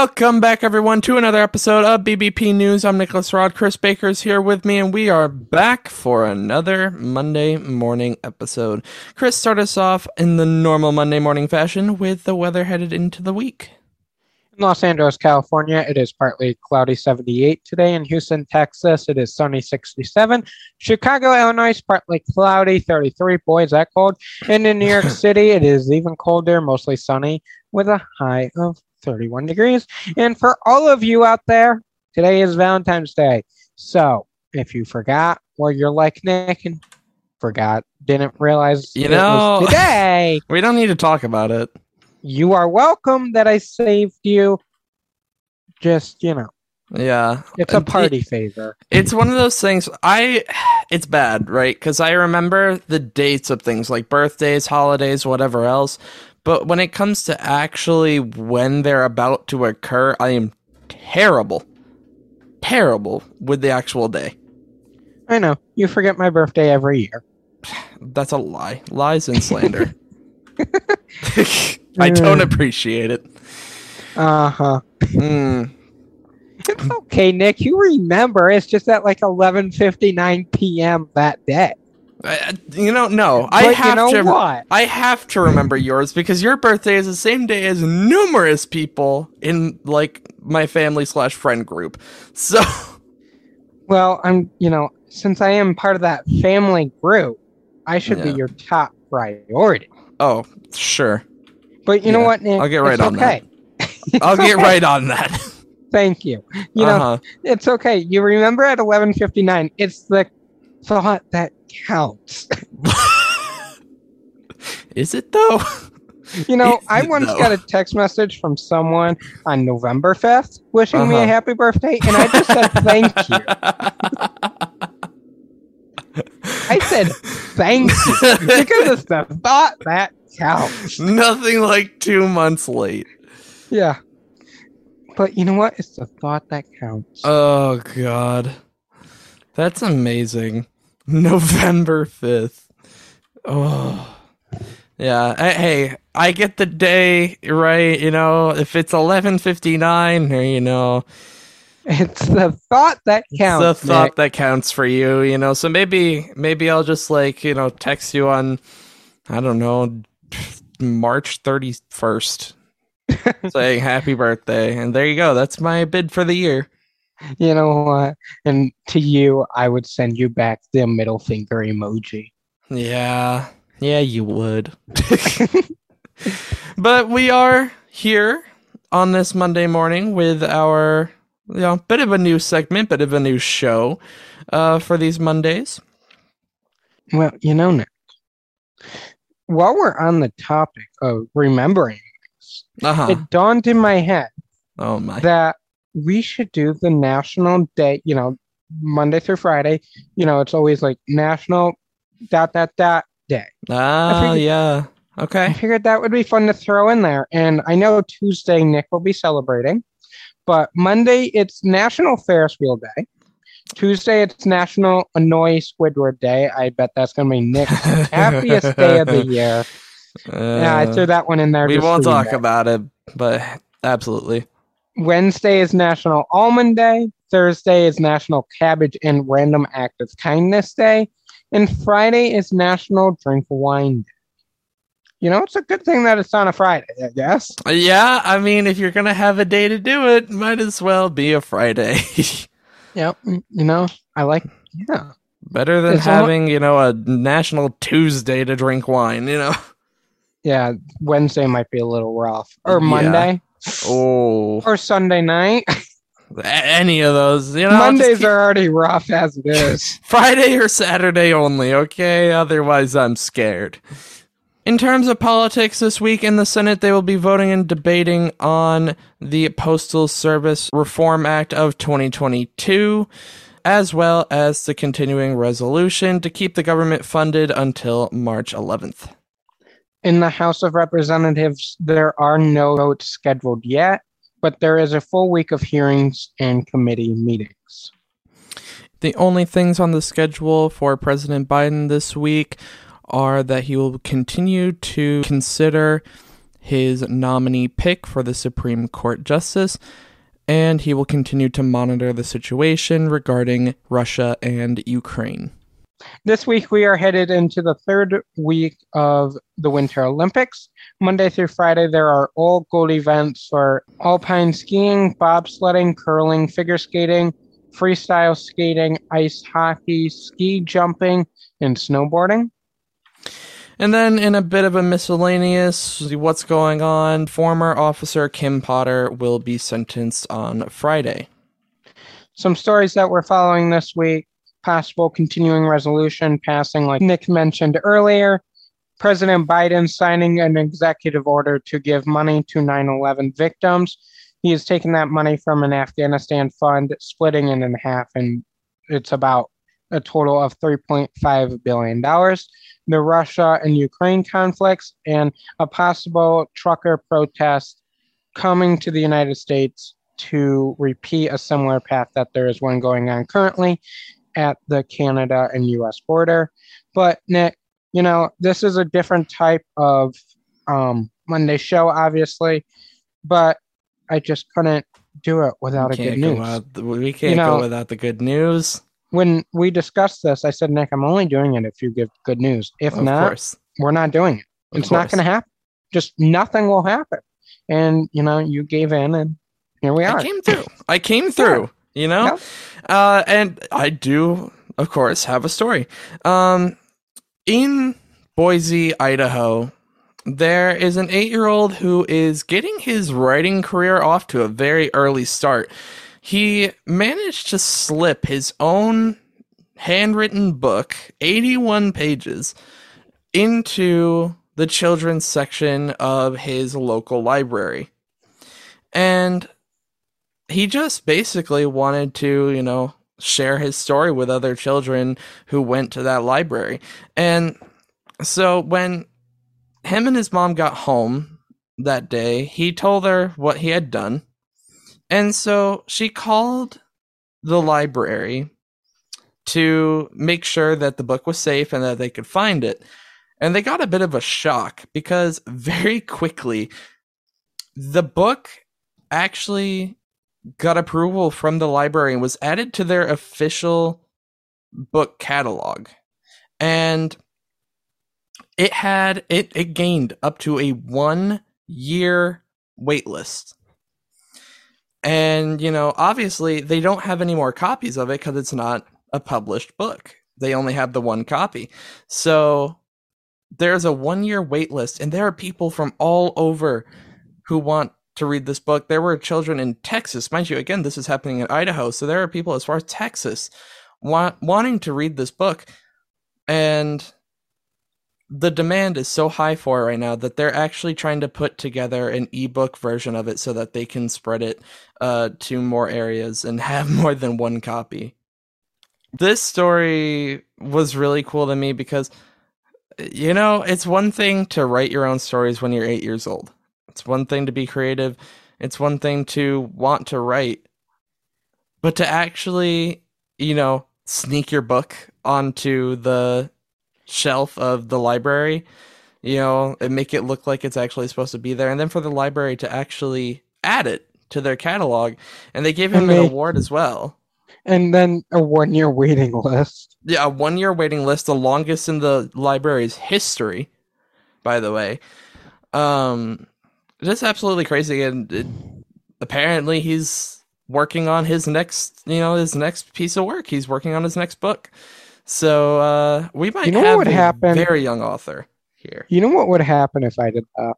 Welcome back, everyone, to another episode of BBP News. I'm Nicholas Rod. Chris Baker's here with me, and we are back for another Monday morning episode. Chris, start us off in the normal Monday morning fashion with the weather headed into the week. In Los Angeles, California, it is partly cloudy 78 today. In Houston, Texas, it is sunny 67. Chicago, Illinois, partly cloudy 33. Boy, is that cold. And in New York City, it is even colder, mostly sunny, with a high of 31 degrees. And for all of you out there, today is Valentine's Day. So if you forgot, or you're like Nick and forgot, didn't realize You it was know- today, We don't need to talk about it. you are welcome that I saved you. Just, you know, Yeah. it's a party favor. It's one of those things. I, it's bad, right? Because I remember the dates of things like birthdays, holidays, whatever else. But when it comes to actually when they're about to occur, I am terrible, terrible with the actual day. I know. You forget my birthday every year. That's a lie. Lies and slander. I don't appreciate it. Uh huh. Mm. It's okay, Nick. You remember. It's just at like 11:59 p.m. that day. I- you know, no. I But you have know to. what? I have to remember yours because your birthday is the same day as numerous people in like my family slash friend group. So Well, I'm. You know, since I am part of that family group, I should Yeah. be your top priority. oh sure, But you know what, Nick? I'll get right It's on that. okay. I'll get right on that. Thank you. You know, uh-huh. it's okay. You remember at 11:59. It's the thought that counts. Is it though? You know, Is I once though? got a text message from someone on November 5th wishing me Uh-huh. a happy birthday, and I just said thank you. I said thank you because it's the thought that counts. Nothing like two months late. Yeah. But you know what? It's the thought that counts. Oh god, that's amazing. November fifth. Oh, yeah. I- Hey, I get the day right. You know, if it's eleven fifty nine, or you know, it's the thought that it's counts. the thought Nick. that counts for you. You know, so maybe maybe I'll just like you know text you on, I don't know, March thirty first. saying happy birthday and there you go that's my bid for the year You know what? And to you, I would send you back the middle finger emoji. Yeah, yeah, you would. but we are here on this Monday morning with our, you know, bit of a new segment, bit of a new show uh, for these Mondays. Well, you know, Nick, while we're on the topic of remembering, Uh huh. it dawned in my head Oh my. that we should do the national day, you know, Monday through Friday. You know, it's always like national dot dot dot day. Ah, figured- yeah. Okay. I figured that would be fun to throw in there. And I know Tuesday Nick will be celebrating, but Monday it's National Ferris Wheel Day. Tuesday it's National Annoy Squidward Day. I bet that's gonna be Nick's happiest day of the year. yeah, I Uh, threw that one in there. we won't talk about it, but absolutely. Wednesday is National Almond Day. Thursday is National Cabbage and Random Act of Kindness Day. And Friday is National Drink Wine Day. You know, it's a good thing that it's on a Friday, I guess. Yeah, I mean, if you're gonna have a day to do it, might as well be a Friday. Yep. You know, I like, yeah. Better than It's having, you know, a National Tuesday to drink wine, you know? Yeah. Wednesday might be a little rough. Or. Monday. Oh, Or Sunday night. any of those, you know? Mondays keep- are already rough as it is. Friday or Saturday only, okay? Otherwise, I'm scared. In terms of politics this week in the Senate, they will be voting and debating on the Postal Service Reform Act of 2022, as well as the continuing resolution to keep the government funded until March 11th. In the House of Representatives, there are no votes scheduled yet, but there is a full week of hearings and committee meetings. The only things on the schedule for President Biden this week are that he will continue to consider his nominee pick for the Supreme Court justice, and he will continue to monitor the situation regarding Russia and Ukraine. This week, we are headed into the third week of the Winter Olympics. Monday through Friday, there are all gold events for alpine skiing, bobsledding, curling, figure skating, freestyle skating, ice hockey, ski jumping, and snowboarding. And then, in a bit of a miscellaneous, what's going on? Former officer Kim Potter will be sentenced on Friday. Some stories that we're following this week possible continuing resolution passing, like Nick mentioned earlier. President Biden signing an executive order to give money to 9 11 victims. He has taken that money from an Afghanistan fund, splitting it in half, and it's about a total of $3.5 billion. The Russia and Ukraine conflicts and a possible trucker protest coming to the United States to repeat a similar path that there is one going on currently at the Canada and US border. But Nick, you know, this is a different type of um, Monday show, obviously, but I just couldn't do it without We a good news. out- we can't know- go without the good news. When we discussed this, I said, Nick, I'm only doing it if you give good news. If of not, course. we're not doing it. Of It's not going to happen. Just nothing will happen. And, you know, you gave in and here we are. I came through. I came through. You know, uh, and I do, of course, have a story. Um, in Boise, Idaho, there is an eight-year-old who is getting his writing career off to a very early start. He managed to slip his own handwritten book, 81 pages, into the children's section of his local library. And he just basically wanted to, you know, share his story with other children who went to that library. And so when him and his mom got home that day, he told her what he had done. And so she called the library to make sure that the book was safe and that they could find it. And they got a bit of a shock because very quickly the book actually got approval from the library and was added to their official book catalog. And it had it it gained up to a 1 year wait list. And you know, obviously they don't have any more copies of it cuz it's not a published book. They only have the one copy. So there's a 1 year wait list and there are people from all over who want to read this book. There were children in Texas, mind you. Again, this is happening in Idaho, so there are people as far as Texas wa- wanting to read this book, and the demand is so high for it right now that they're actually trying to put together an ebook version of it so that they can spread it uh, to more areas and have more than one copy. This story was really cool to me because, you know, it's one thing to write your own stories when you're eight years old. It's one thing to be creative. It's one thing to want to write. But to actually, you know, sneak your book onto the shelf of the library, you know, and make it look like it's actually supposed to be there. And then for the library to actually add it to their catalog. And they gave him And an award as well. And then a one year waiting list. Yeah, a one year waiting list, the longest in the library's history, by the way. Um, just absolutely crazy. And it, apparently, he's working on his next, you know, his next piece of work. He's working on his next book. So uh, we might You know what have would a happen? very young author here. You know what would happen if I did that?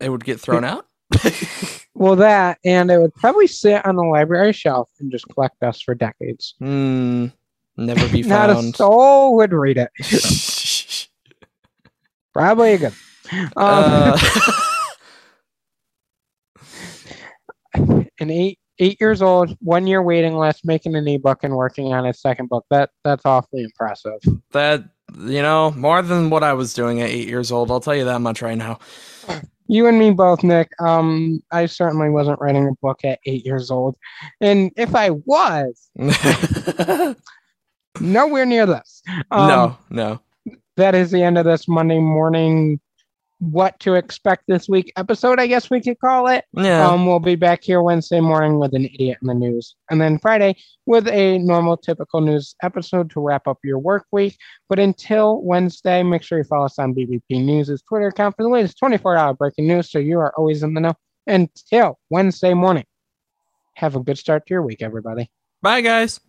It would get thrown out. Well, that, and it would probably sit on the library shelf and just collect dust for decades. Hmm. Never be found. Not a soul would read it. Probably a good. Um, uh, an eight eight years old, one year waiting list, making an ebook and working on his second book. That that's awfully impressive. that you know more than what I was doing at eight years old. I'll tell you that much right now. You and me both, Nick. Um, I certainly wasn't writing a book at eight years old, and if I was, nowhere near this. Um, no, no. that is the end of this Monday morning what to expect this week episode, I guess we could call it. Yeah. Um, we'll be back here Wednesday morning with an idiot in the news, and then Friday with a normal, typical news episode to wrap up your work week. But until Wednesday, make sure you follow us on BBP News' Twitter account for the latest 24 hour breaking news so you are always in the know. Until Wednesday morning, have a good start to your week, everybody. Bye, guys.